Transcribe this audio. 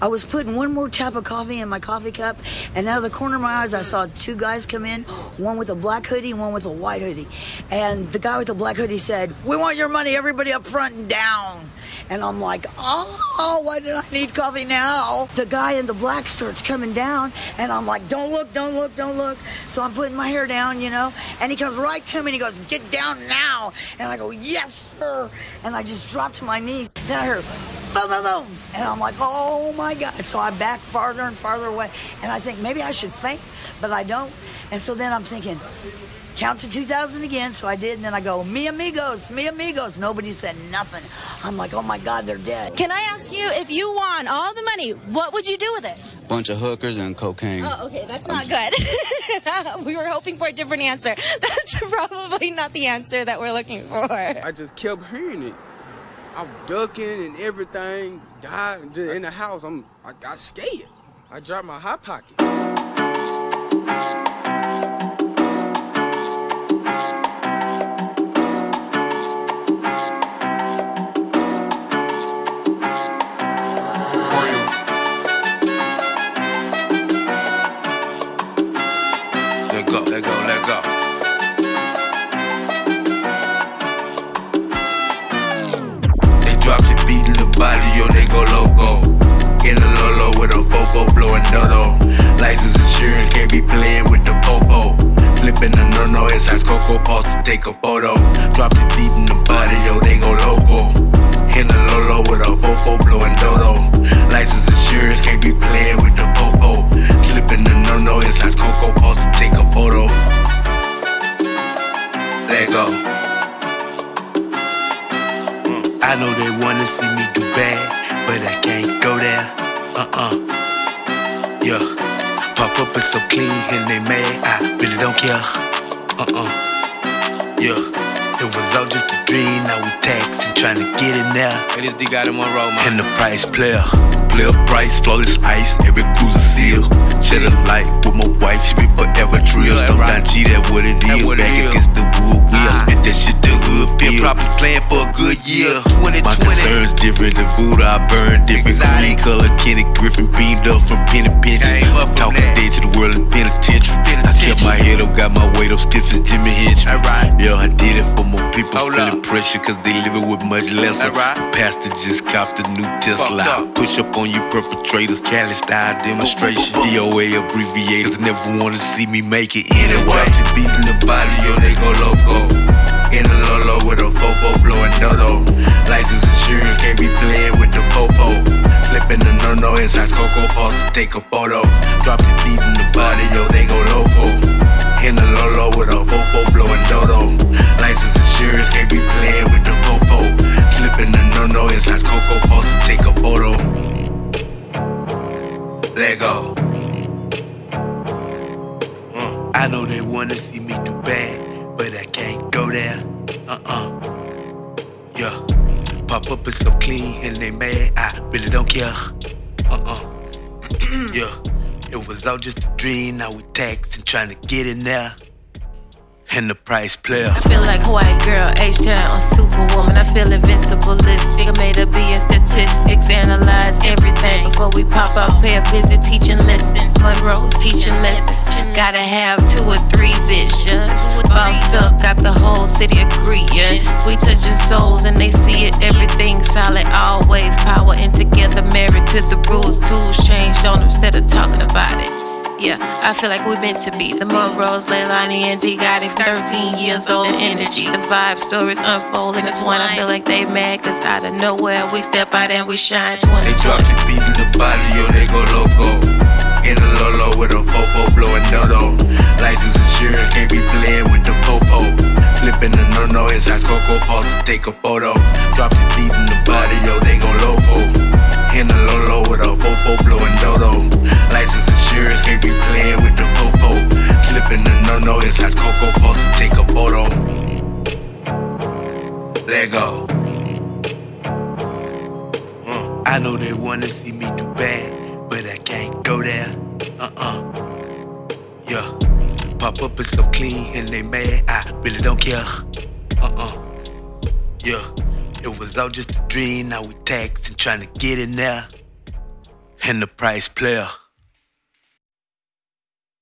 I was putting one more tap of coffee in my coffee cup, and out of the corner of my eyes, I saw two guys come in, one with a black hoodie, one with a white hoodie. And the guy with the black hoodie said, "We want your money, everybody up front and down." And I'm like, "Oh, why did I need coffee now?" The guy in the black starts coming down, and I'm like, "Don't look, don't look, don't look." So I'm putting my hair down, you know, and he comes right to me and he goes, "Get down now!" And I go, "Yes, sir!" And I just dropped to my knees. Then I heard boom, boom, boom. And I'm like, oh my God. So I back farther and farther away. And I think maybe I should faint, but I don't. And so then I'm thinking, count to 2000 again. So I did. And then I go, mi amigos, mi amigos. Nobody said nothing. I'm like, oh my God, they're dead. Can I ask you if you won all the money, what would you do with it? Bunch of hookers and cocaine. Oh, okay, that's not good. we were hoping for a different answer. That's probably not the answer that we're looking for. I just kept hearing it. I'm ducking and everything. In the house. I'm I got scared. I dropped my hot pocket. Let go, let go, let go. A Foco blowing dodo. License insurance can't be playing with the popo. Flipping the no no, it's as Coco pause to take a photo. Drop the beat in the body, yo, they go loco. In the Lolo with a Foco blowing dodo. License insurance can't be playing with the popo. Flipping the no no, it's as Coco pause to take a photo. Let go. Mm. I know they wanna see me do bad, but I can't go there. Uh-uh. Yeah. Pop up and so clean and they mad. I really don't care. Uh-uh. Yeah. It was all just a dream. Now we taxing, trying to get in there. Hey, this DGotti Monroe, man. And the price player. Player price, flawless ice, every cruiser seal. Shed a light with my wife, she be forever drills. Yeah, Don't right. down G, that what it is. it Back against the wood playing for a good year. My concerns different than Buddha, I burn different. Green color, Kenny Griffin beamed up from Penny Pinch. Came up from Talking dead to the world in penitentiary. I kept my head up, got my weight up stiff as Jimmy Hitch. Alright. Yeah, I did it for more people Hold feeling up. pressure cause they living with much less. Alright. Pastor just copped a new Tesla. Up. Push up on you perpetrators. Cali style demonstration. DOA abbreviators never wanna see me make it anyway. No inside Coco Pause to take a photo. Drop the beat in the body, yo, they go loco. In the Lolo with a fofo blowing dodo. License insurance can't be playing with the popo. Flipping the no no inside Coco Pause to take a photo. Let go. Uh, I know they wanna see me do bad, but I can't go there. Uh-uh. Yeah. Pop up is so clean and they mad. I really don't care. Yeah. It was all just a dream. Now we taxing, trying to get in there. And the price player. I feel like white girl, H-Town, a superwoman. I feel invincibleistic. I made her be in statistics, analyze everything before we pop out. Pay a visit, teaching lessons. Monroe's teaching lessons. Gotta have two or three visions. Bossed up, got the whole city agreeing. We touching souls and they see it. Everything solid, always power and together. Married to the rules, tools changed on them instead of talking about it. Yeah, I feel like we're meant to be. The Monroes, Leilani, and DGotti 13 years old and energy. The vibe stories unfolding. It's one I feel like they mad, cause out of nowhere we step out and we shine. They drop 2020. the beat in the body, yo, they go loco. Take a photo. Drop the beat in the body, yo, they go loco. In the Lolo with a fofo blowing dodo. License insurance can't be playing with the popo. Flipping the no no inside Coco Pause to take a photo. Let go. Uh, I know they wanna see me do bad, but I can't go there. Uh-uh. Yeah. Pop up is so clean and they mad. I really don't care. Yeah. It was all just a dream. Now we taxing, trying to get in there. and the price player.